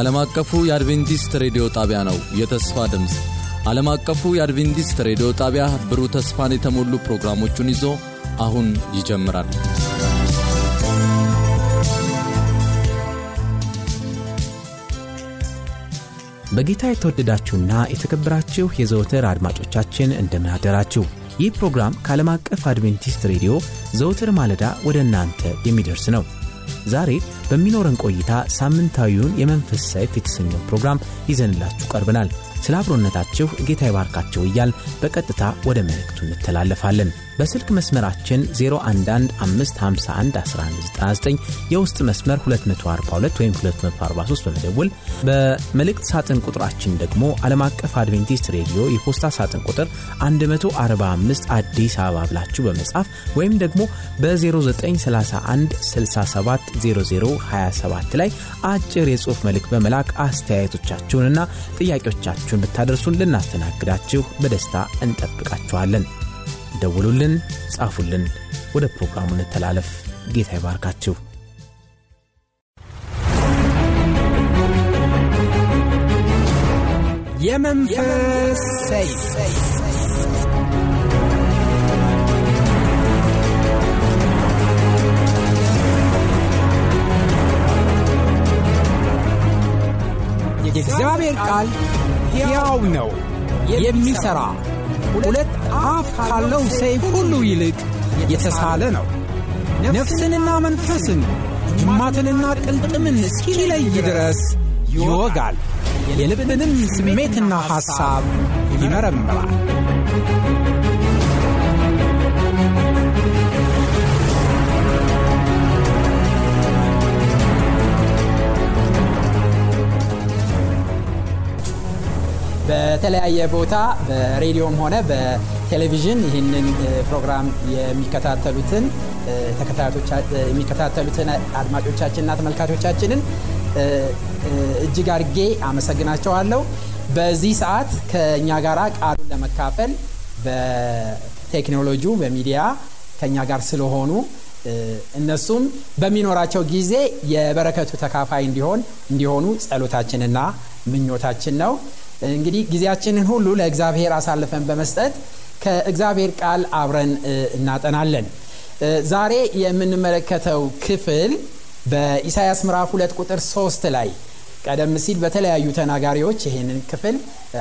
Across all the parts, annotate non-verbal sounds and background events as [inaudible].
ይህ ዓለም አቀፉ የአድቬንቲስት ሬዲዮ ጣቢያ ነው። የተስፋ ድምፅ ዓለም አቀፉ የአድቬንቲስት ሬዲዮ ጣቢያ ብሩህ ተስፋን የተሞሉ ፕሮግራሞቹን ይዞ አሁን ይጀምራል። በጌታ የተወደዳችሁና የተከበራችሁ የዘወትር አድማጮቻችን እንደምን አደራችሁ። ይህ ፕሮግራም ከዓለም አቀፍ አድቬንቲስት ሬዲዮ ዘወትር ማለዳ ወደ እናንተ የሚደርስ ነው። ዛሬ በሚኖረን ቆይታ ሳምንታዊውን የመንፈስ ሰይፍ የተሰኘው ፕሮግራም ይዘንላችሁ ቀርበናል። ስለ አብሮነታችሁ ጌታ ይባርካቸው እያል በቀጥታ ወደ መልእክቱ እንተላለፋለን። በስልክ መስመራችን 0115511199 የውስጥ መስመር 242 ወይም 243 በመደወል በመልእክት ሳጥን ቁጥራችን ደግሞ ዓለም አቀፍ አድቬንቲስት ሬዲዮ የፖስታ ሳጥን ቁጥር 145 አዲስ አበባ ብላችሁ በመጻፍ ወይም ደግሞ በ0931 670027 ላይ አጭር የጽሑፍ መልእክት በመላክ አስተያየቶቻችሁንና ጥያቄዎቻችሁን ብታደርሱን ልናስተናግዳችሁ በደስታ እንጠብቃችኋለን። ደውሉልን፣ ጻፉልን። ወደ ፕሮግራሙ እንተላለፍ። ጌታ ይባርካችሁ። የመንፈስ የእግዚአብሔር ቃል ሕያው ነው፣ የሚሠራ ሁለት አፍ ካለው ሰይፍ ሁሉ ይልቅ የተሳለ ነው። ነፍስንና መንፈስን ጅማትንና ቅልጥምን እስኪለይ ድረስ ይወጋል፣ የልብንም ስሜትና ሐሳብ ይመረምራል። በተለያየ ቦታ በሬዲዮም ሆነ በቴሌቪዥን ይህንን ፕሮግራም የሚከታተሉትን የሚከታተሉትን አድማጮቻችንና ተመልካቾቻችንን እጅግ አድርጌ አመሰግናቸዋለሁ። በዚህ ሰዓት ከእኛ ጋር ቃሉን ለመካፈል በቴክኖሎጂው በሚዲያ ከእኛ ጋር ስለሆኑ እነሱም በሚኖራቸው ጊዜ የበረከቱ ተካፋይ እንዲሆን እንዲሆኑ ጸሎታችንና ምኞታችን ነው። እንግዲህ ጊዜያችንን ሁሉ ለእግዚአብሔር አሳልፈን በመስጠት ከእግዚአብሔር ቃል አብረን እናጠናለን። ዛሬ የምንመለከተው ክፍል በኢሳያስ ምዕራፍ ሁለት ቁጥር ሶስት ላይ ቀደም ሲል በተለያዩ ተናጋሪዎች ይህንን ክፍል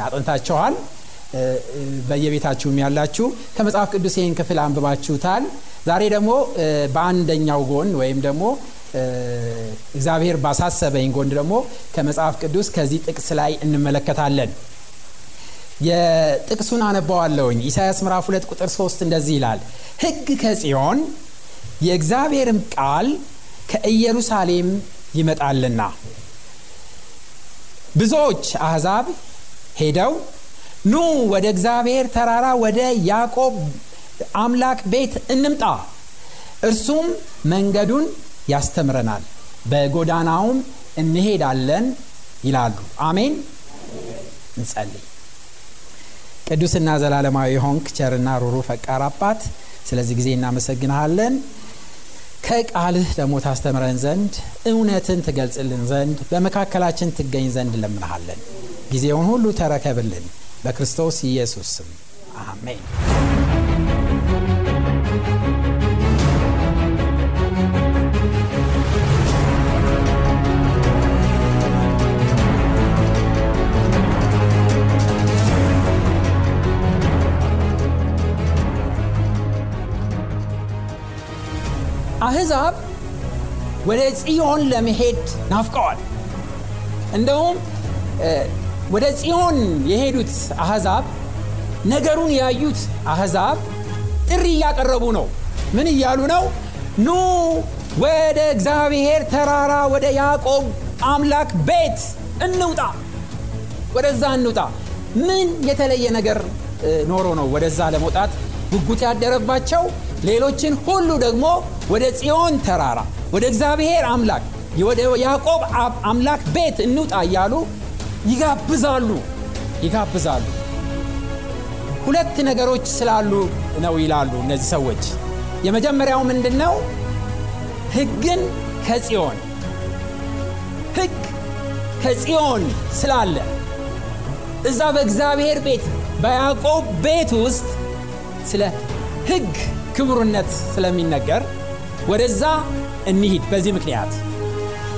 አጥንታችኋል። በየቤታችሁም ያላችሁ ከመጽሐፍ ቅዱስ ይህን ክፍል አንብባችሁታል። ዛሬ ደግሞ በአንደኛው ጎን ወይም ደግሞ እግዚአብሔር ባሳሰበኝ ጎን ደግሞ ከመጽሐፍ ቅዱስ ከዚህ ጥቅስ ላይ እንመለከታለን። የጥቅሱን አነባዋለሁኝ። ኢሳያስ ምዕራፍ 2 ቁጥር 3 እንደዚህ ይላል፣ ሕግ ከጽዮን የእግዚአብሔርም ቃል ከኢየሩሳሌም ይመጣልና ብዙዎች አሕዛብ ሄደው ኑ ወደ እግዚአብሔር ተራራ ወደ ያዕቆብ አምላክ ቤት እንምጣ፣ እርሱም መንገዱን ያስተምረናል፣ በጎዳናውም እንሄዳለን ይላሉ። አሜን። እንጸልይ። ቅዱስና ዘላለማዊ ሆንክ ቸርና ሩሩ ፈቃር አባት ስለዚህ ጊዜ እናመሰግንሃለን። ከቃልህ ደግሞ ታስተምረን ዘንድ እውነትን ትገልጽልን ዘንድ በመካከላችን ትገኝ ዘንድ እንለምንሃለን። ጊዜውን ሁሉ ተረከብልን። በክርስቶስ ኢየሱስ ስም አሜን። አሕዛብ ወደ ጽዮን ለመሄድ ናፍቀዋል። እንደውም ወደ ጽዮን የሄዱት አሕዛብ ነገሩን ያዩት አሕዛብ ጥሪ እያቀረቡ ነው። ምን እያሉ ነው? ኑ ወደ እግዚአብሔር ተራራ ወደ ያዕቆብ አምላክ ቤት እንውጣ፣ ወደዛ እንውጣ። ምን የተለየ ነገር ኖሮ ነው ወደዛ ለመውጣት ጉጉት ያደረባቸው? ሌሎችን ሁሉ ደግሞ ወደ ጽዮን ተራራ ወደ እግዚአብሔር አምላክ ወደ ያዕቆብ አምላክ ቤት እንውጣ እያሉ ይጋብዛሉ ይጋብዛሉ። ሁለት ነገሮች ስላሉ ነው ይላሉ እነዚህ ሰዎች። የመጀመሪያው ምንድን ነው? ሕግን ከጽዮን ሕግ ከጽዮን ስላለ እዛ በእግዚአብሔር ቤት በያዕቆብ ቤት ውስጥ ስለ ሕግ ክቡርነት ስለሚነገር ወደዛ እንሂድ። በዚህ ምክንያት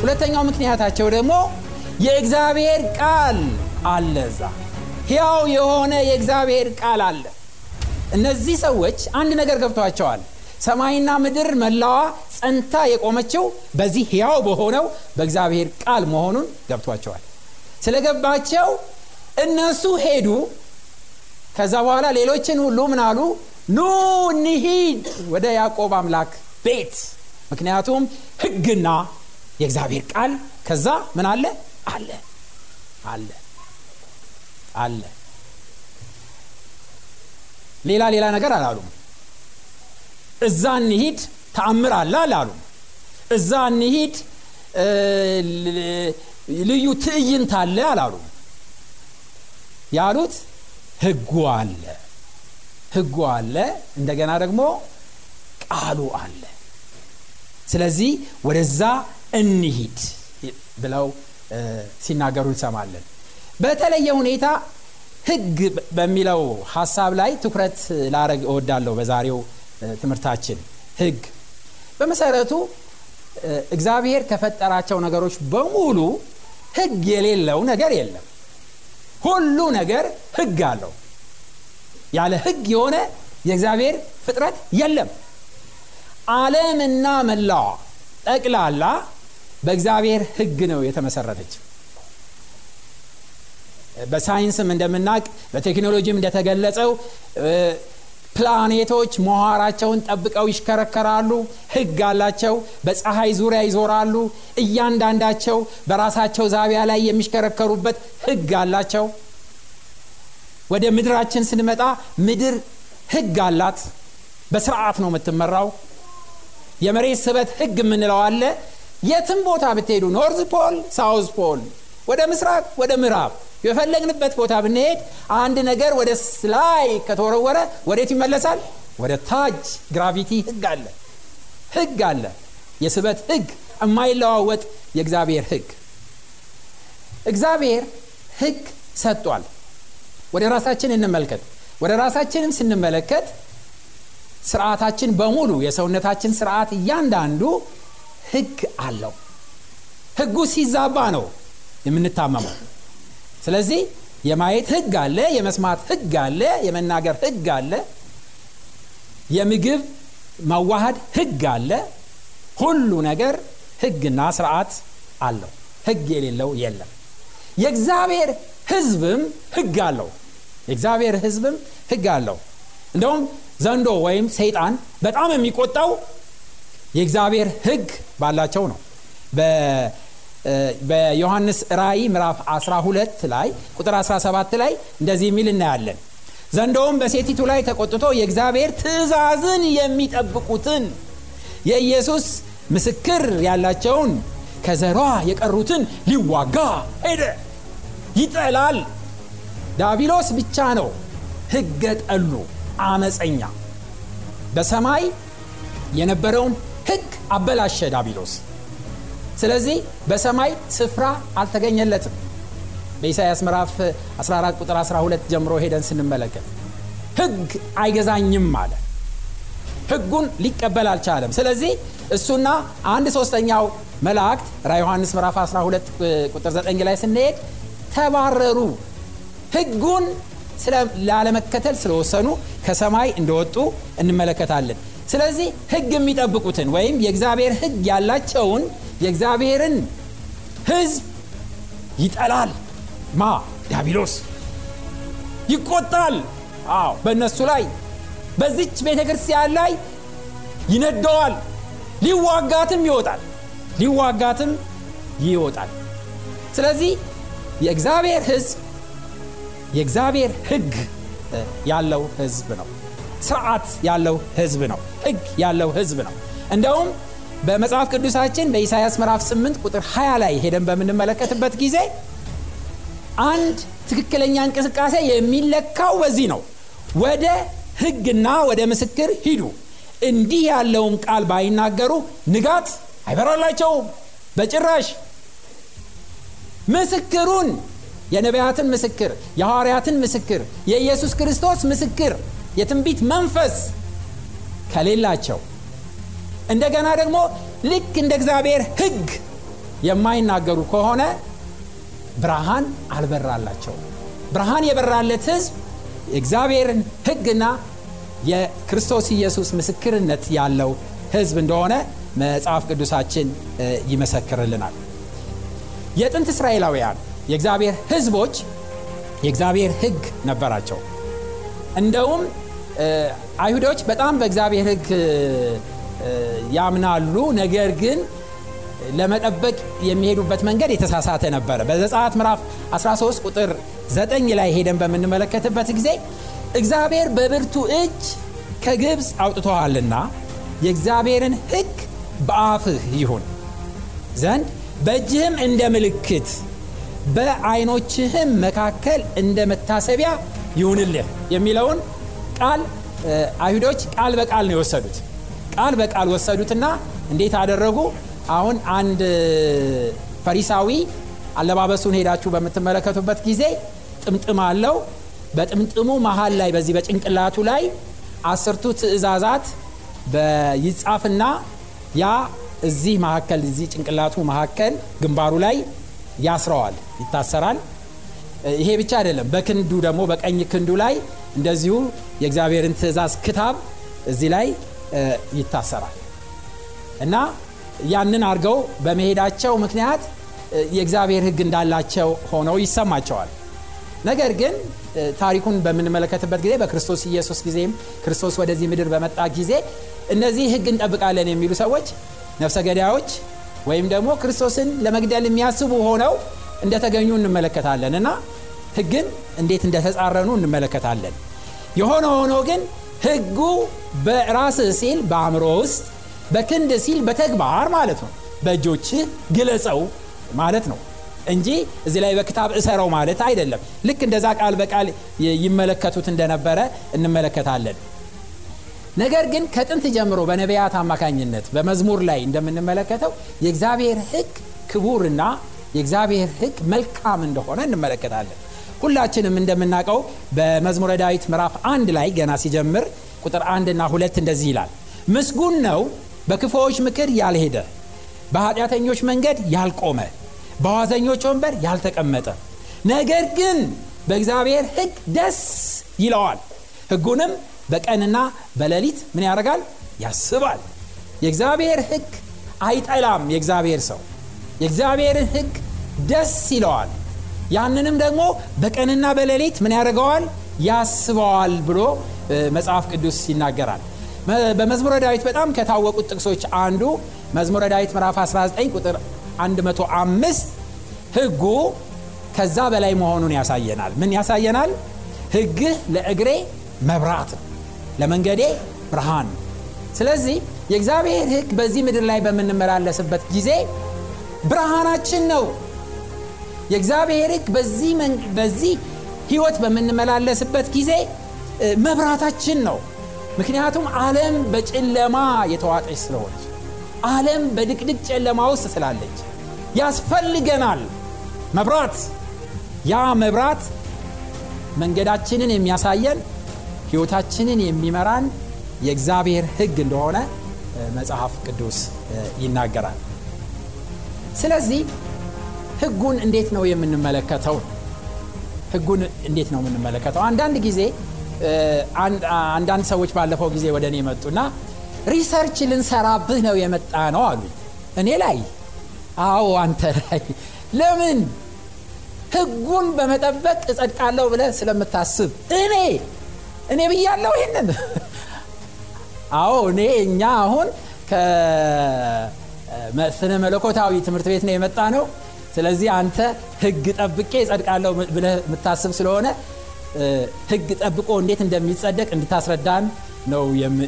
ሁለተኛው ምክንያታቸው ደግሞ የእግዚአብሔር ቃል አለ። እዛ ሕያው የሆነ የእግዚአብሔር ቃል አለ። እነዚህ ሰዎች አንድ ነገር ገብቷቸዋል። ሰማይና ምድር መላዋ ጸንታ የቆመችው በዚህ ሕያው በሆነው በእግዚአብሔር ቃል መሆኑን ገብቷቸዋል። ስለገባቸው እነሱ ሄዱ። ከዛ በኋላ ሌሎችን ሁሉ ምን አሉ? ኑ እንሂድ ወደ ያዕቆብ አምላክ ቤት። ምክንያቱም ሕግና የእግዚአብሔር ቃል ከዛ ምን አለ አለ አለ አለ። ሌላ ሌላ ነገር አላሉም። እዛ እንሂድ ተአምር አለ አላሉም። እዛ እንሂድ ልዩ ትዕይንት አለ አላሉም። ያሉት ህጉ አለ ህጉ አለ፣ እንደገና ደግሞ ቃሉ አለ። ስለዚህ ወደዛ እንሂድ ብለው ሲናገሩ እንሰማለን። በተለየ ሁኔታ ህግ በሚለው ሀሳብ ላይ ትኩረት ላረግ እወዳለሁ። በዛሬው ትምህርታችን ህግ በመሰረቱ እግዚአብሔር ከፈጠራቸው ነገሮች በሙሉ ህግ የሌለው ነገር የለም። ሁሉ ነገር ህግ አለው። ያለ ህግ የሆነ የእግዚአብሔር ፍጥረት የለም። ዓለምና መላዋ ጠቅላላ በእግዚአብሔር ህግ ነው የተመሰረተች። በሳይንስም እንደምናቅ በቴክኖሎጂም እንደተገለጸው ፕላኔቶች መኋራቸውን ጠብቀው ይሽከረከራሉ። ህግ አላቸው። በፀሐይ ዙሪያ ይዞራሉ። እያንዳንዳቸው በራሳቸው ዛቢያ ላይ የሚሽከረከሩበት ህግ አላቸው። ወደ ምድራችን ስንመጣ ምድር ህግ አላት። በስርዓት ነው የምትመራው። የመሬት ስበት ህግ የምንለው አለ። የትም ቦታ ብትሄዱ North Pole፣ South Pole፣ ወደ ምስራቅ፣ ወደ ምዕራብ የፈለግንበት ቦታ ብንሄድ አንድ ነገር ወደ ላይ ከተወረወረ ወዴት ይመለሳል? ወደ ታች። ግራቪቲ ህግ አለ፣ ህግ አለ። የስበት ህግ፣ የማይለዋወጥ የእግዚአብሔር ህግ። እግዚአብሔር ህግ ሰጥቷል። ወደ ራሳችን እንመልከት። ወደ ራሳችንን ስንመለከት ስርዓታችን በሙሉ የሰውነታችን ስርዓት እያንዳንዱ ህግ አለው። ህጉ ሲዛባ ነው የምንታመመው። ስለዚህ የማየት ህግ አለ፣ የመስማት ህግ አለ፣ የመናገር ህግ አለ፣ የምግብ ማዋሃድ ህግ አለ። ሁሉ ነገር ህግና ስርዓት አለው። ህግ የሌለው የለም። የእግዚአብሔር ህዝብም ህግ አለው። የእግዚአብሔር ህዝብም ህግ አለው። እንደውም ዘንዶ ወይም ሰይጣን በጣም የሚቆጣው የእግዚአብሔር ህግ ባላቸው ነው። በዮሐንስ ራእይ ምዕራፍ 12 ላይ ቁጥር 17 ላይ እንደዚህ የሚል እናያለን። ዘንዶውም በሴቲቱ ላይ ተቆጥቶ የእግዚአብሔር ትእዛዝን የሚጠብቁትን የኢየሱስ ምስክር ያላቸውን ከዘሯ የቀሩትን ሊዋጋ ሄደ። ይጠላል። ዳቢሎስ ብቻ ነው ህገ ጠሉ አመፀኛ። በሰማይ የነበረውን ህግ አበላሸ ዳቢሎስ። ስለዚህ በሰማይ ስፍራ አልተገኘለትም። በኢሳይያስ ምዕራፍ 14 ቁጥር 12 ጀምሮ ሄደን ስንመለከት ህግ አይገዛኝም አለ። ህጉን ሊቀበል አልቻለም። ስለዚህ እሱና አንድ ሶስተኛው መላእክት ራ ዮሐንስ ምዕራፍ 12 ቁጥር 9 ላይ ስንሄድ ተባረሩ። ህጉን ላለመከተል ስለወሰኑ ከሰማይ እንደወጡ እንመለከታለን። ስለዚህ ህግ የሚጠብቁትን ወይም የእግዚአብሔር ህግ ያላቸውን የእግዚአብሔርን ህዝብ ይጠላል። ማ ዲያብሎስ ይቆጣል። አዎ በእነሱ ላይ በዚች ቤተ ክርስቲያን ላይ ይነደዋል። ሊዋጋትም ይወጣል ሊዋጋትም ይወጣል። ስለዚህ የእግዚአብሔር ህዝብ የእግዚአብሔር ህግ ያለው ህዝብ ነው። ስርዓት ያለው ህዝብ ነው። ህግ ያለው ህዝብ ነው። እንደውም በመጽሐፍ ቅዱሳችን በኢሳያስ ምዕራፍ 8 ቁጥር 20 ላይ ሄደን በምንመለከትበት ጊዜ አንድ ትክክለኛ እንቅስቃሴ የሚለካው በዚህ ነው። ወደ ህግና ወደ ምስክር ሂዱ፣ እንዲህ ያለውን ቃል ባይናገሩ ንጋት አይበራላቸውም በጭራሽ ምስክሩን የነቢያትን ምስክር የሐዋርያትን ምስክር የኢየሱስ ክርስቶስ ምስክር የትንቢት መንፈስ ከሌላቸው። እንደገና ደግሞ ልክ እንደ እግዚአብሔር ሕግ የማይናገሩ ከሆነ ብርሃን አልበራላቸው። ብርሃን የበራለት ሕዝብ የእግዚአብሔርን ሕግና የክርስቶስ ኢየሱስ ምስክርነት ያለው ሕዝብ እንደሆነ መጽሐፍ ቅዱሳችን ይመሰክርልናል። የጥንት እስራኤላውያን የእግዚአብሔር ሕዝቦች የእግዚአብሔር ሕግ ነበራቸው። እንደውም አይሁዶች በጣም በእግዚአብሔር ሕግ ያምናሉ። ነገር ግን ለመጠበቅ የሚሄዱበት መንገድ የተሳሳተ ነበረ። በዘጸአት ምዕራፍ 13 ቁጥር 9 ላይ ሄደን በምንመለከትበት ጊዜ እግዚአብሔር በብርቱ እጅ ከግብፅ አውጥቶሃልና የእግዚአብሔርን ሕግ በአፍህ ይሁን ዘንድ በእጅህም እንደ ምልክት በዓይኖችህም መካከል እንደ መታሰቢያ ይሁንልህ የሚለውን ቃል አይሁዶች ቃል በቃል ነው የወሰዱት። ቃል በቃል ወሰዱትና እንዴት አደረጉ? አሁን አንድ ፈሪሳዊ አለባበሱን ሄዳችሁ በምትመለከቱበት ጊዜ ጥምጥም አለው። በጥምጥሙ መሃል ላይ በዚህ በጭንቅላቱ ላይ አስርቱ ትእዛዛት ይጻፍና ያ እዚህ መካከል እዚህ ጭንቅላቱ መካከል ግንባሩ ላይ ያስረዋል ይታሰራል። ይሄ ብቻ አይደለም። በክንዱ ደግሞ በቀኝ ክንዱ ላይ እንደዚሁ የእግዚአብሔርን ትእዛዝ ክታብ እዚህ ላይ ይታሰራል። እና ያንን አድርገው በመሄዳቸው ምክንያት የእግዚአብሔር ሕግ እንዳላቸው ሆነው ይሰማቸዋል። ነገር ግን ታሪኩን በምንመለከትበት ጊዜ በክርስቶስ ኢየሱስ ጊዜም ክርስቶስ ወደዚህ ምድር በመጣ ጊዜ እነዚህ ሕግ እንጠብቃለን የሚሉ ሰዎች ነፍሰ ገዳዮች ወይም ደግሞ ክርስቶስን ለመግደል የሚያስቡ ሆነው እንደተገኙ እንመለከታለን እና ሕግን እንዴት እንደተጻረኑ እንመለከታለን። የሆነ ሆኖ ግን ሕጉ በራስህ ሲል በአእምሮ ውስጥ በክንድ ሲል በተግባር ማለት ነው። በእጆችህ ግለጸው ማለት ነው እንጂ እዚህ ላይ በክታብ እሰረው ማለት አይደለም። ልክ እንደዛ ቃል በቃል ይመለከቱት እንደነበረ እንመለከታለን ነገር ግን ከጥንት ጀምሮ በነቢያት አማካኝነት በመዝሙር ላይ እንደምንመለከተው የእግዚአብሔር ሕግ ክቡርና የእግዚአብሔር ሕግ መልካም እንደሆነ እንመለከታለን። ሁላችንም እንደምናውቀው በመዝሙረ ዳዊት ምዕራፍ አንድ ላይ ገና ሲጀምር ቁጥር አንድና ሁለት እንደዚህ ይላል። ምስጉን ነው በክፉዎች ምክር ያልሄደ በኃጢአተኞች መንገድ ያልቆመ በዋዘኞች ወንበር ያልተቀመጠ ነገር ግን በእግዚአብሔር ሕግ ደስ ይለዋል። ሕጉንም በቀንና በሌሊት ምን ያደርጋል? ያስባል። የእግዚአብሔር ሕግ አይጠላም የእግዚአብሔር ሰው። የእግዚአብሔርን ሕግ ደስ ይለዋል። ያንንም ደግሞ በቀንና በሌሊት ምን ያደርገዋል? ያስበዋል ብሎ መጽሐፍ ቅዱስ ይናገራል። በመዝሙረ ዳዊት በጣም ከታወቁት ጥቅሶች አንዱ መዝሙረ ዳዊት ምዕራፍ 19 ቁጥር 105 ህጉ ከዛ በላይ መሆኑን ያሳየናል። ምን ያሳየናል? ህግህ ለእግሬ መብራት ነው ለመንገዴ ብርሃን። ስለዚህ የእግዚአብሔር ህግ በዚህ ምድር ላይ በምንመላለስበት ጊዜ ብርሃናችን ነው። የእግዚአብሔር ህግ በዚህ ህይወት በምንመላለስበት ጊዜ መብራታችን ነው። ምክንያቱም ዓለም በጨለማ የተዋጠች ስለሆነች ዓለም በድቅድቅ ጨለማ ውስጥ ስላለች ያስፈልገናል። መብራት ያ መብራት መንገዳችንን የሚያሳየን ህይወታችንን የሚመራን የእግዚአብሔር ህግ እንደሆነ መጽሐፍ ቅዱስ ይናገራል። ስለዚህ ህጉን እንዴት ነው የምንመለከተው? ህጉን እንዴት ነው የምንመለከተው? አንዳንድ ጊዜ አንዳንድ ሰዎች ባለፈው ጊዜ ወደ እኔ መጡና research ልንሰራብህ ነው የመጣ ነው አሉ እኔ ላይ? አዎ አንተ ላይ። ለምን? ህጉን በመጠበቅ እጸድቃለሁ ብለ ስለምታስብ። እኔ እኔ ብያለሁ ይህንን አዎ እኔ እኛ አሁን ከስነ መለኮታዊ ትምህርት ቤት ነው የመጣ ነው ስለዚህ አንተ ህግ ጠብቄ እጸድቃለሁ ብለ የምታስብ ስለሆነ ህግ ጠብቆ እንዴት እንደሚጸደቅ እንድታስረዳን ነው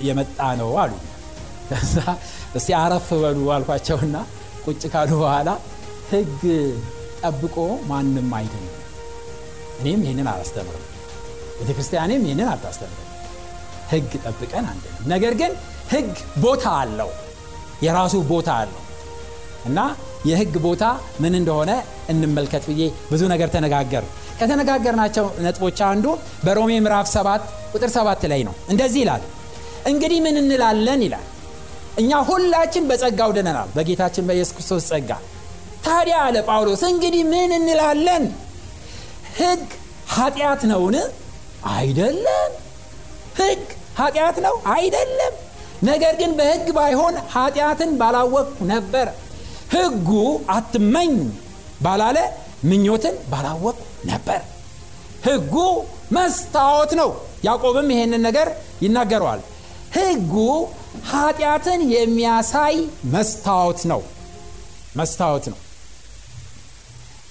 የመጣ ነው አሉ ከዛ እስቲ አረፍ በሉ አልኳቸውና ቁጭ ካሉ በኋላ ህግ ጠብቆ ማንም አይድንም። እኔም ይህንን አላስተምርም ቤተ ክርስቲያንም ይህንን አታስተምርም። ህግ ጠብቀን አንድንም ነገር ግን ህግ ቦታ አለው የራሱ ቦታ አለው እና የህግ ቦታ ምን እንደሆነ እንመልከት ብዬ ብዙ ነገር ተነጋገር ከተነጋገርናቸው ነጥቦች አንዱ በሮሜ ምዕራፍ 7 ቁጥር 7 ላይ ነው። እንደዚህ ይላል እንግዲህ ምን እንላለን ይላል። እኛ ሁላችን በጸጋው ድነናል በጌታችን በኢየሱስ ክርስቶስ ጸጋ። ታዲያ አለ ጳውሎስ እንግዲህ ምን እንላለን? ህግ ኃጢአት ነውን አይደለም። ህግ ኃጢአት ነው? አይደለም። ነገር ግን በህግ ባይሆን ኃጢአትን ባላወቅኩ ነበር። ህጉ አትመኝ ባላለ ምኞትን ባላወቅኩ ነበር። ህጉ መስታወት ነው። ያዕቆብም ይሄንን ነገር ይናገረዋል። ህጉ ኃጢአትን የሚያሳይ መስታወት ነው። መስታወት ነው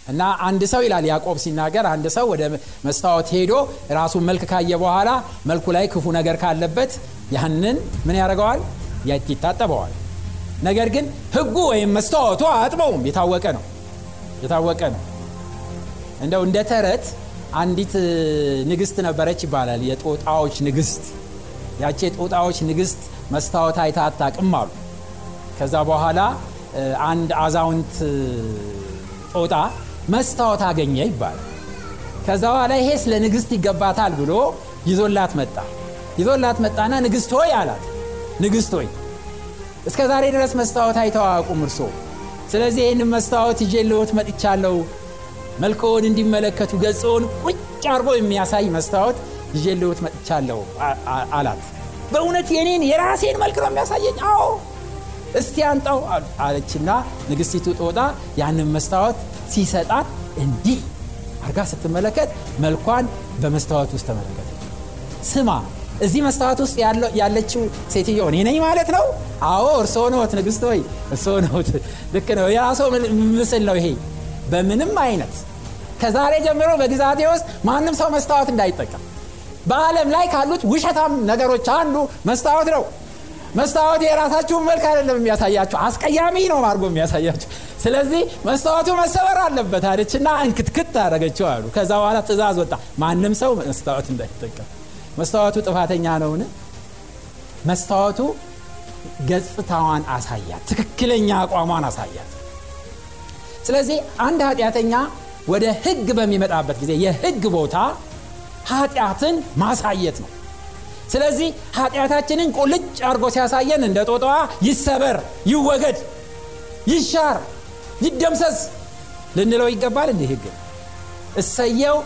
እና አንድ ሰው ይላል ያዕቆብ ሲናገር አንድ ሰው ወደ መስታወት ሄዶ ራሱን መልክ ካየ በኋላ መልኩ ላይ ክፉ ነገር ካለበት ያንን ምን ያደርገዋል? ይታጠበዋል። ነገር ግን ህጉ ወይም መስታወቱ አያጥበውም። የታወቀ ነው። የታወቀ ነው። እንደው እንደ ተረት አንዲት ንግስት ነበረች ይባላል። የጦጣዎች ንግስት። ያቺ የጦጣዎች ንግስት መስታወት አይታ አሉ። ከዛ በኋላ አንድ አዛውንት ጦጣ መስታወት አገኘ ይባላል ከዛ በኋላ ይሄ ስለ ንግስት ይገባታል ብሎ ይዞላት መጣ። ይዞላት መጣና ንግስት ሆይ አላት። ንግስት ሆይ እስከ ዛሬ ድረስ መስታወት አይተው አያውቁም እርሶ? ስለዚህ ይህን መስታወት ይዤ ልዎት መጥቻለሁ። መልክዎን እንዲመለከቱ ገጽውን ቁጭ አርጎ የሚያሳይ መስታወት ይዤ ልዎት መጥቻለሁ አላት። በእውነት የኔን የራሴን መልክ ነው የሚያሳየኝ? አዎ። እስቲ አንጣው አለችና ንግስቲቱ ጦጣ ያንን መስታወት ሲሰጣት እንዲህ አርጋ ስትመለከት መልኳን በመስታወት ውስጥ ተመለከተች። ስማ እዚህ መስታወት ውስጥ ያለችው ሴትዮ እኔ ነኝ ማለት ነው? አዎ እርስዎ ነዎት ንግስት ወይ እርስዎ ነዎት። ልክ ነው። የራሶ ምስል ነው ይሄ። በምንም አይነት ከዛሬ ጀምሮ በግዛቴ ውስጥ ማንም ሰው መስታወት እንዳይጠቀም። በዓለም ላይ ካሉት ውሸታም ነገሮች አንዱ መስታወት ነው መስታወት የራሳችሁን መልክ አይደለም የሚያሳያችሁ አስቀያሚ ነው አድርጎ የሚያሳያችሁ። ስለዚህ መስታወቱ መሰበር አለበት አለችና እንክትክት አደረገችው አሉ። ከዛ በኋላ ትእዛዝ ወጣ። ማንም ሰው መስታወት እንዳይጠቀም። መስታወቱ ጥፋተኛ ነውን? መስታወቱ ገጽታዋን አሳያት ትክክለኛ አቋሟን አሳያት። ስለዚህ አንድ ኃጢአተኛ ወደ ህግ በሚመጣበት ጊዜ የህግ ቦታ ኃጢአትን ማሳየት ነው ስለዚህ ኃጢአታችንን ቁልጭ አድርጎ ሲያሳየን እንደ ጦጣዋ ይሰበር ይወገድ ይሻር ይደምሰስ ልንለው ይገባል እንዲህ ህግ እሰየው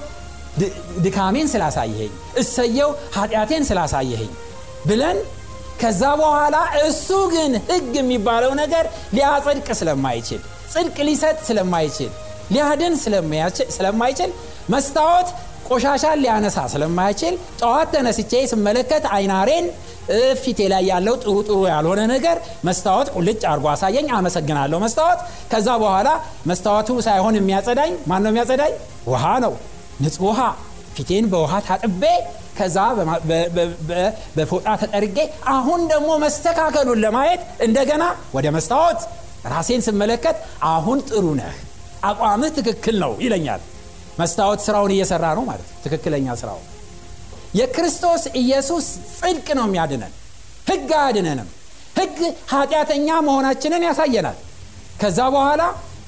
ድካሜን ስላሳየኸኝ እሰየው ኃጢአቴን ስላሳየኸኝ ብለን ከዛ በኋላ እሱ ግን ህግ የሚባለው ነገር ሊያጸድቅ ስለማይችል ጽድቅ ሊሰጥ ስለማይችል ሊያድን ስለማይችል መስታወት ቆሻሻን ሊያነሳ ስለማይችል ጠዋት ተነስቼ ስመለከት አይናሬን ፊቴ ላይ ያለው ጥሩ ጥሩ ያልሆነ ነገር መስታወት ቁልጭ አርጎ አሳየኝ። አመሰግናለሁ መስታወት። ከዛ በኋላ መስታወቱ ሳይሆን የሚያጸዳኝ ማን ነው የሚያጸዳኝ? ውሃ ነው። ንጹህ ውሃ። ፊቴን በውሃ ታጥቤ ከዛ በፎጣ ተጠርጌ አሁን ደግሞ መስተካከሉን ለማየት እንደገና ወደ መስታወት ራሴን ስመለከት አሁን ጥሩ ነህ አቋምህ ትክክል ነው ይለኛል መስታወት ስራውን እየሰራ ነው ማለት ትክክለኛ ስራው። የክርስቶስ ኢየሱስ ጽድቅ ነው የሚያድነን። ህግ አያድነንም። ህግ ኃጢአተኛ መሆናችንን ያሳየናል። ከዛ በኋላ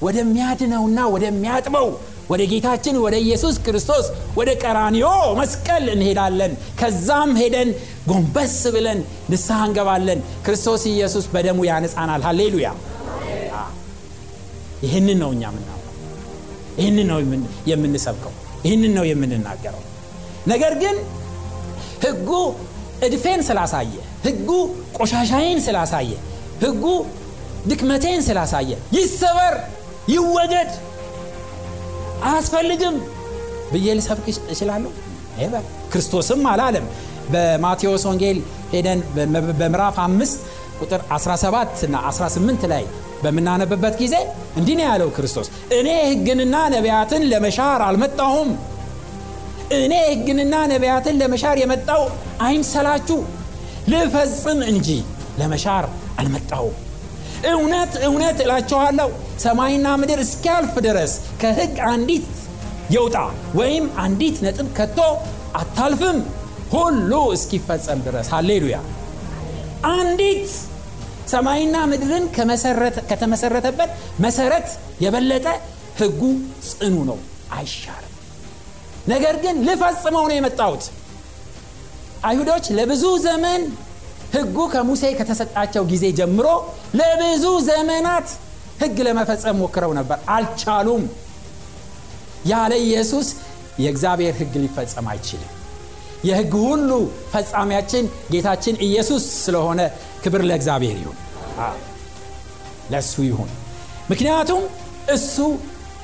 ወደሚያድነውና ወደሚያጥበው ወደ ጌታችን ወደ ኢየሱስ ክርስቶስ ወደ ቀራኒዮ መስቀል እንሄዳለን። ከዛም ሄደን ጎንበስ ብለን ንስሐ እንገባለን። ክርስቶስ ኢየሱስ በደሙ ያነጻናል። ሃሌሉያ። ይህንን ነው እኛ ምናው ይህንን ነው የምንሰብከው ይህንን ነው የምንናገረው። ነገር ግን ህጉ እድፌን ስላሳየ ህጉ ቆሻሻዬን ስላሳየ ህጉ ድክመቴን ስላሳየ ይሰበር ይወገድ አያስፈልግም ብዬ ልሰብክ እችላለሁ? ክርስቶስም አላለም። በማቴዎስ ወንጌል ሄደን በምዕራፍ አምስት ቁጥር 17 እና 18 ላይ በምናነብበት ጊዜ እንዲህ ነው ያለው ክርስቶስ እኔ ህግንና ነቢያትን ለመሻር አልመጣሁም። እኔ ህግንና ነቢያትን ለመሻር የመጣው አይምሰላችሁ ልፈጽም እንጂ ለመሻር አልመጣሁም። እውነት እውነት እላችኋለሁ ሰማይና ምድር እስኪያልፍ ድረስ ከህግ አንዲት የውጣ ወይም አንዲት ነጥብ ከቶ አታልፍም። ሁሉ እስኪፈጸም ድረስ ሃሌሉያ። አንዲት ሰማይና ምድርን ከተመሰረተበት መሰረት የበለጠ ህጉ ጽኑ ነው አይሻርም። ነገር ግን ልፈጽመው ነው የመጣሁት። አይሁዶች ለብዙ ዘመን ህጉ ከሙሴ ከተሰጣቸው ጊዜ ጀምሮ ለብዙ ዘመናት ህግ ለመፈጸም ሞክረው ነበር። አልቻሉም። ያለ ኢየሱስ የእግዚአብሔር ህግ ሊፈጸም አይችልም የህግ ሁሉ ፈጻሚያችን ጌታችን ኢየሱስ ስለሆነ ክብር ለእግዚአብሔር ይሁን። ለእሱ ይሁን። ምክንያቱም እሱ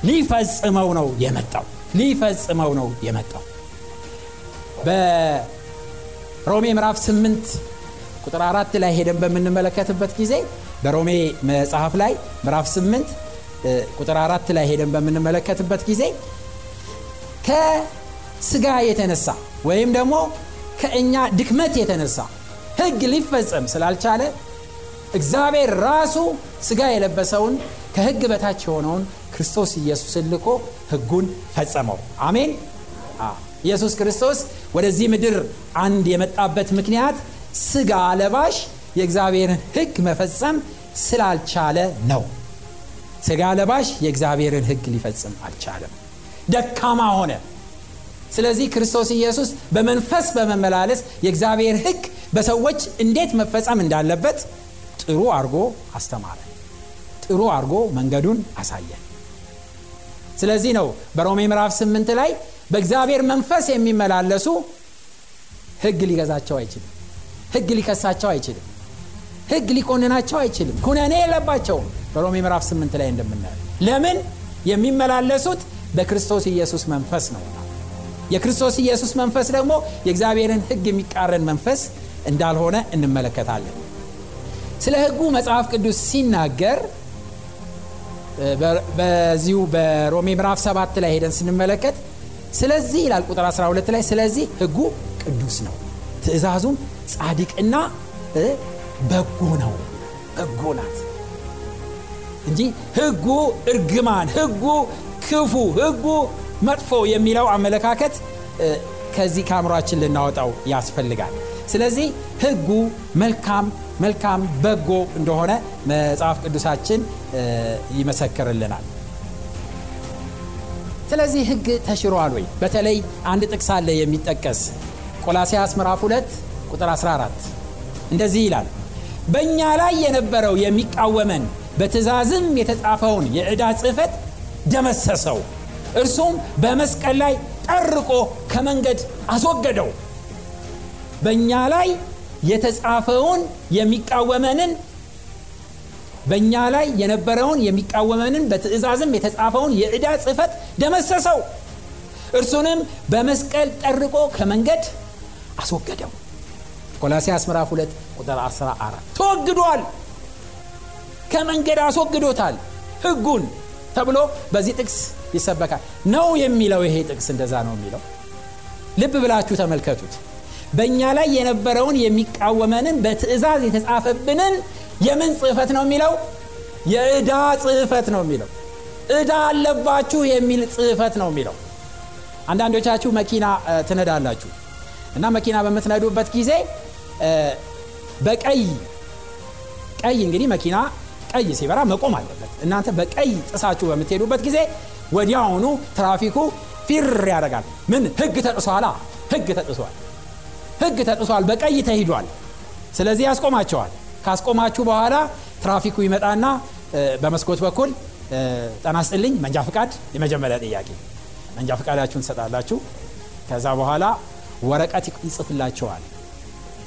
ሊፈጽመው ነው የመጣው። ሊፈጽመው ነው የመጣው። በሮሜ ምዕራፍ 8 ቁጥር አራት ላይ ሄደን በምንመለከትበት ጊዜ በሮሜ መጽሐፍ ላይ ምዕራፍ 8 ቁጥር አራት ላይ ሄደን በምንመለከትበት ጊዜ ከስጋ የተነሳ ወይም ደግሞ ከእኛ ድክመት የተነሳ ህግ ሊፈጸም ስላልቻለ እግዚአብሔር ራሱ ስጋ የለበሰውን ከህግ በታች የሆነውን ክርስቶስ ኢየሱስን ልኮ ህጉን ፈጸመው። አሜን? ኢየሱስ ክርስቶስ ወደዚህ ምድር አንድ የመጣበት ምክንያት ስጋ ለባሽ የእግዚአብሔርን ህግ መፈጸም ስላልቻለ ነው። ስጋ ለባሽ የእግዚአብሔርን ህግ ሊፈጽም አልቻለም። ደካማ ሆነ ስለዚህ ክርስቶስ ኢየሱስ በመንፈስ በመመላለስ የእግዚአብሔር ህግ በሰዎች እንዴት መፈጸም እንዳለበት ጥሩ አርጎ አስተማረ። ጥሩ አርጎ መንገዱን አሳየን ስለዚህ ነው በሮሜ ምዕራፍ 8 ላይ በእግዚአብሔር መንፈስ የሚመላለሱ ህግ ሊገዛቸው አይችልም ህግ ሊከሳቸው አይችልም ህግ ሊኮንናቸው አይችልም። ኩነኔ የለባቸውም በሮሜ ምዕራፍ 8 ላይ እንደምናየው። ለምን? የሚመላለሱት በክርስቶስ ኢየሱስ መንፈስ ነው የክርስቶስ ኢየሱስ መንፈስ ደግሞ የእግዚአብሔርን ህግ የሚቃረን መንፈስ እንዳልሆነ እንመለከታለን። ስለ ህጉ መጽሐፍ ቅዱስ ሲናገር በዚሁ በሮሜ ምዕራፍ 7 ላይ ሄደን ስንመለከት ስለዚህ ይላል ቁጥር 12 ላይ ስለዚህ ህጉ ቅዱስ ነው ትእዛዙም ጻድቅና በጎ ነው በጎ ናት እንጂ ህጉ እርግማን ህጉ ክፉ ህጉ መጥፎ የሚለው አመለካከት ከዚህ ከአእምሯችን ልናወጣው ያስፈልጋል። ስለዚህ ህጉ መልካም መልካም በጎ እንደሆነ መጽሐፍ ቅዱሳችን ይመሰክርልናል። ስለዚህ ህግ ተሽሯል ወይ? በተለይ አንድ ጥቅስ አለ የሚጠቀስ ቆላሲያስ ምዕራፍ 2 ቁጥር 14 እንደዚህ ይላል። በእኛ ላይ የነበረው የሚቃወመን በትእዛዝም የተጻፈውን የዕዳ ጽህፈት ደመሰሰው እርሱም በመስቀል ላይ ጠርቆ ከመንገድ አስወገደው። በእኛ ላይ የተጻፈውን የሚቃወመንን በእኛ ላይ የነበረውን የሚቃወመንን በትእዛዝም የተጻፈውን የዕዳ ጽህፈት ደመሰሰው። እርሱንም በመስቀል ጠርቆ ከመንገድ አስወገደው። ቆላሲያስ ምዕራፍ 2 ቁጥር 14 ተወግዷል። ከመንገድ አስወግዶታል። ህጉን ተብሎ በዚህ ጥቅስ ይሰበካል። ነው የሚለው ይሄ ጥቅስ እንደዛ ነው የሚለው። ልብ ብላችሁ ተመልከቱት። በእኛ ላይ የነበረውን የሚቃወመንን በትእዛዝ የተጻፈብንን የምን ጽህፈት ነው የሚለው? የዕዳ ጽህፈት ነው የሚለው። ዕዳ አለባችሁ የሚል ጽህፈት ነው የሚለው። አንዳንዶቻችሁ መኪና ትነዳላችሁ እና መኪና በምትነዱበት ጊዜ በቀይ ቀይ እንግዲህ መኪና ቀይ ሲበራ መቆም አለበት። እናንተ በቀይ ጥሳችሁ በምትሄዱበት ጊዜ ወዲያውኑ ትራፊኩ ፊር ያደርጋል። ምን? ህግ ተጥሷላ? ህግ ተጥሷል። ህግ ተጥሷል። በቀይ ተሂዷል። ስለዚህ ያስቆማቸዋል። ካስቆማችሁ በኋላ ትራፊኩ ይመጣና በመስኮት በኩል ጠናስጥልኝ መንጃ ፍቃድ የመጀመሪያ ጥያቄ። መንጃ ፍቃዳችሁን ትሰጣላችሁ። ከዛ በኋላ ወረቀት ይጽፍላቸዋል።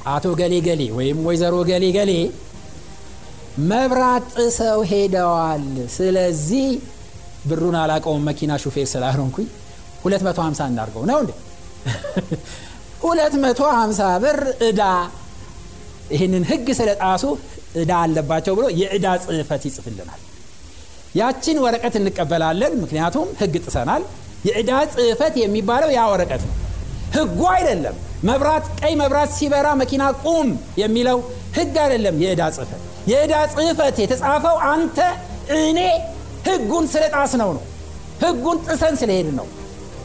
አቶ ገሌ ገሌ ወይም ወይዘሮ ገሌ ገሌ መብራት ጥሰው ሄደዋል። ስለዚህ ብሩን አላቀውም መኪና ሹፌር ስላልሆንኩኝ። 250 እናርገው ነው እንዴ? [laughs] 250 ብር እዳ። ይህንን ህግ ስለጣሱ እዳ አለባቸው ብሎ የእዳ ጽህፈት ይጽፍልናል። ያችን ወረቀት እንቀበላለን ምክንያቱም ህግ ጥሰናል። የእዳ ጽህፈት የሚባለው ያ ወረቀት ነው። ህጉ አይደለም። መብራት ቀይ መብራት ሲበራ መኪና ቁም የሚለው ህግ አይደለም የእዳ ጽህፈት። የእዳ ጽህፈት የተጻፈው አንተ እኔ ህጉን ስለጣስ ነው ነው ህጉን ጥሰን ስለሄድ ነው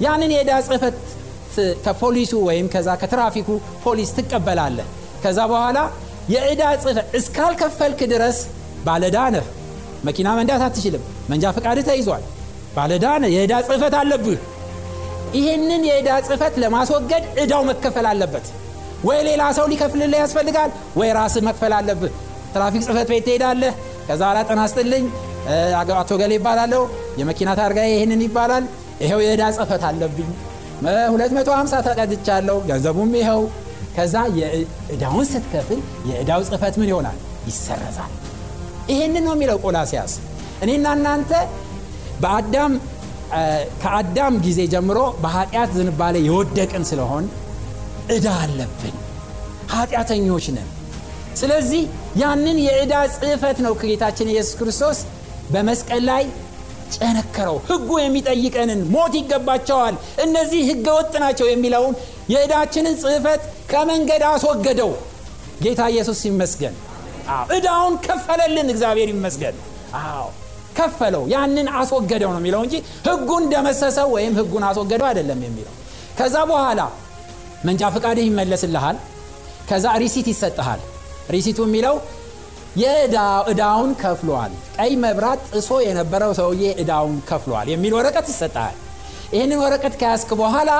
ያንን የዕዳ ጽህፈት ከፖሊሱ ወይም ከዛ ከትራፊኩ ፖሊስ ትቀበላለ ከዛ በኋላ የዕዳ ጽሕፈት እስካልከፈልክ ድረስ ባለዕዳ ነህ። መኪና መንዳት አትችልም። መንጃ ፈቃድህ ተይዟል። ባለዕዳ ነህ። የዕዳ ጽሕፈት አለብህ። ይህንን የዕዳ ጽሕፈት ለማስወገድ ዕዳው መከፈል አለበት። ወይ ሌላ ሰው ሊከፍልልህ ያስፈልጋል፣ ወይ ራስህ መክፈል አለብህ። ትራፊክ ጽሕፈት ቤት ትሄዳለህ። ከዛ ኋላ አቶ ገሌ ይባላለሁ፣ የመኪና ታርጋ ይህንን ይባላል፣ ይኸው የዕዳ ጽሕፈት አለብኝ 250 ተቀድቻለሁ፣ ገንዘቡም ይኸው። ከዛ የዕዳውን ስትከፍል የዕዳው ጽሕፈት ምን ይሆናል? ይሰረዛል። ይህንን ነው የሚለው ቆላሲያስ። እኔና እናንተ በአዳም ከአዳም ጊዜ ጀምሮ በኃጢአት ዝንባሌ የወደቅን ስለሆን ዕዳ አለብን። ኃጢአተኞች ነን። ስለዚህ ያንን የዕዳ ጽሕፈት ነው ጌታችን ኢየሱስ ክርስቶስ በመስቀል ላይ ጨነከረው። ሕጉ የሚጠይቀንን ሞት ይገባቸዋል፣ እነዚህ ሕገ ወጥ ናቸው የሚለውን የዕዳችንን ጽሕፈት ከመንገድ አስወገደው። ጌታ ኢየሱስ ይመስገን። ዕዳውን ከፈለልን። እግዚአብሔር ይመስገን። አዎ ከፈለው። ያንን አስወገደው ነው የሚለው እንጂ ሕጉን ደመሰሰው ወይም ሕጉን አስወገደው አይደለም የሚለው። ከዛ በኋላ መንጃ ፈቃድህ ይመለስልሃል። ከዛ receipt ይሰጥሃል። receipt ኡ የሚለው የዕዳውን ከፍሏል፣ ቀይ መብራት ጥሶ የነበረው ሰውዬ ዕዳውን ከፍሏል የሚል ወረቀት ይሰጥሃል። ይህንን ወረቀት ከያዝክ በኋላ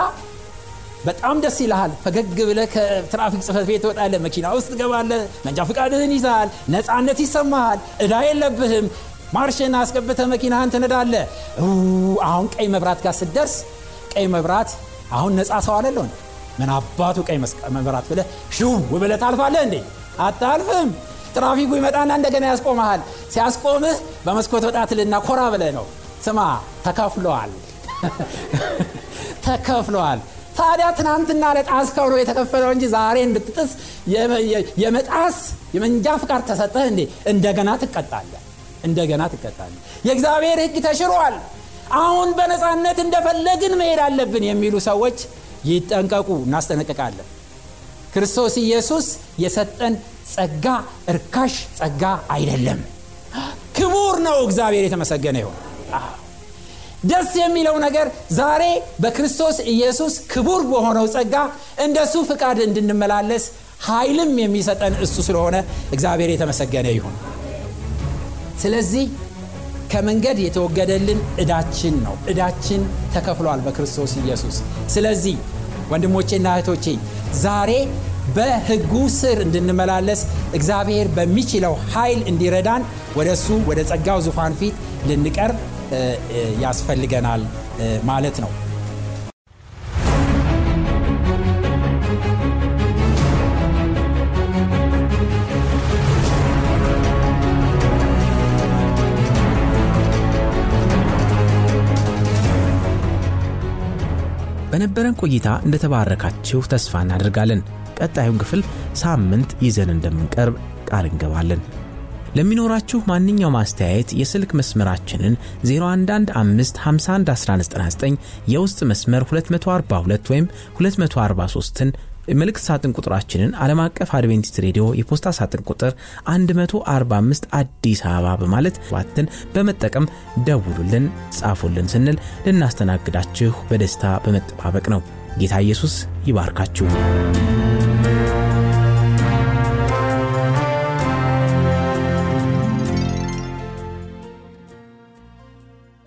በጣም ደስ ይልሃል። ፈገግ ብለህ ከትራፊክ ጽሕፈት ቤት ትወጣለህ፣ መኪና ውስጥ ትገባለህ፣ መንጃ ፈቃድህን ይዘሃል፣ ነፃነት ይሰማሃል፣ ዕዳ የለብህም። ማርሽን አስገብተህ መኪናህን ትነዳለህ። አሁን ቀይ መብራት ጋር ስትደርስ ቀይ መብራት አሁን ነፃ ሰው አለለሆን ምን አባቱ ቀይ መብራት ብለህ ሽው ብለህ ታልፋለህ እንዴ? አታልፍም። ትራፊኩ ይመጣና እንደገና ያስቆመሃል። ሲያስቆምህ በመስኮት ወጣትልና ኮራ ብለህ ነው ስማ ተከፍለዋል፣ ተከፍለዋል። ታዲያ ትናንትና ለጣስከው ነው የተከፈለው እንጂ ዛሬ እንድትጥስ የመጣስ የመንጃ ፍቃድ ተሰጠህ እንዴ? እንደገና ትቀጣለህ፣ እንደገና ትቀጣለህ። የእግዚአብሔር ሕግ ተሽሯል። አሁን በነፃነት እንደፈለግን መሄድ አለብን የሚሉ ሰዎች ይጠንቀቁ፣ እናስጠነቅቃለን። ክርስቶስ ኢየሱስ የሰጠን ጸጋ እርካሽ ጸጋ አይደለም፣ ክቡር ነው። እግዚአብሔር የተመሰገነ ይሁን። ደስ የሚለው ነገር ዛሬ በክርስቶስ ኢየሱስ ክቡር በሆነው ጸጋ እንደሱ ፍቃድ እንድንመላለስ ኃይልም የሚሰጠን እሱ ስለሆነ እግዚአብሔር የተመሰገነ ይሁን። ስለዚህ ከመንገድ የተወገደልን ዕዳችን ነው። ዕዳችን ተከፍሏል በክርስቶስ ኢየሱስ። ስለዚህ ወንድሞቼና እህቶቼ ዛሬ በሕጉ ስር እንድንመላለስ እግዚአብሔር በሚችለው ኃይል እንዲረዳን ወደ እሱ ወደ ጸጋው ዙፋን ፊት ልንቀርብ ያስፈልገናል ማለት ነው። በነበረን ቆይታ እንደተባረካችሁ ተስፋ እናደርጋለን። ቀጣዩን ክፍል ሳምንት ይዘን እንደምንቀርብ ቃል እንገባለን። ለሚኖራችሁ ማንኛውም አስተያየት የስልክ መስመራችንን 0115511199 የውስጥ መስመር 242 ወይም 243ን መልእክት ሳጥን ቁጥራችንን ዓለም አቀፍ አድቬንቲስት ሬዲዮ የፖስታ ሳጥን ቁጥር 145 አዲስ አበባ በማለት ባትን በመጠቀም ደውሉልን፣ ጻፉልን ስንል ልናስተናግዳችሁ በደስታ በመጠባበቅ ነው። ጌታ ኢየሱስ ይባርካችሁ።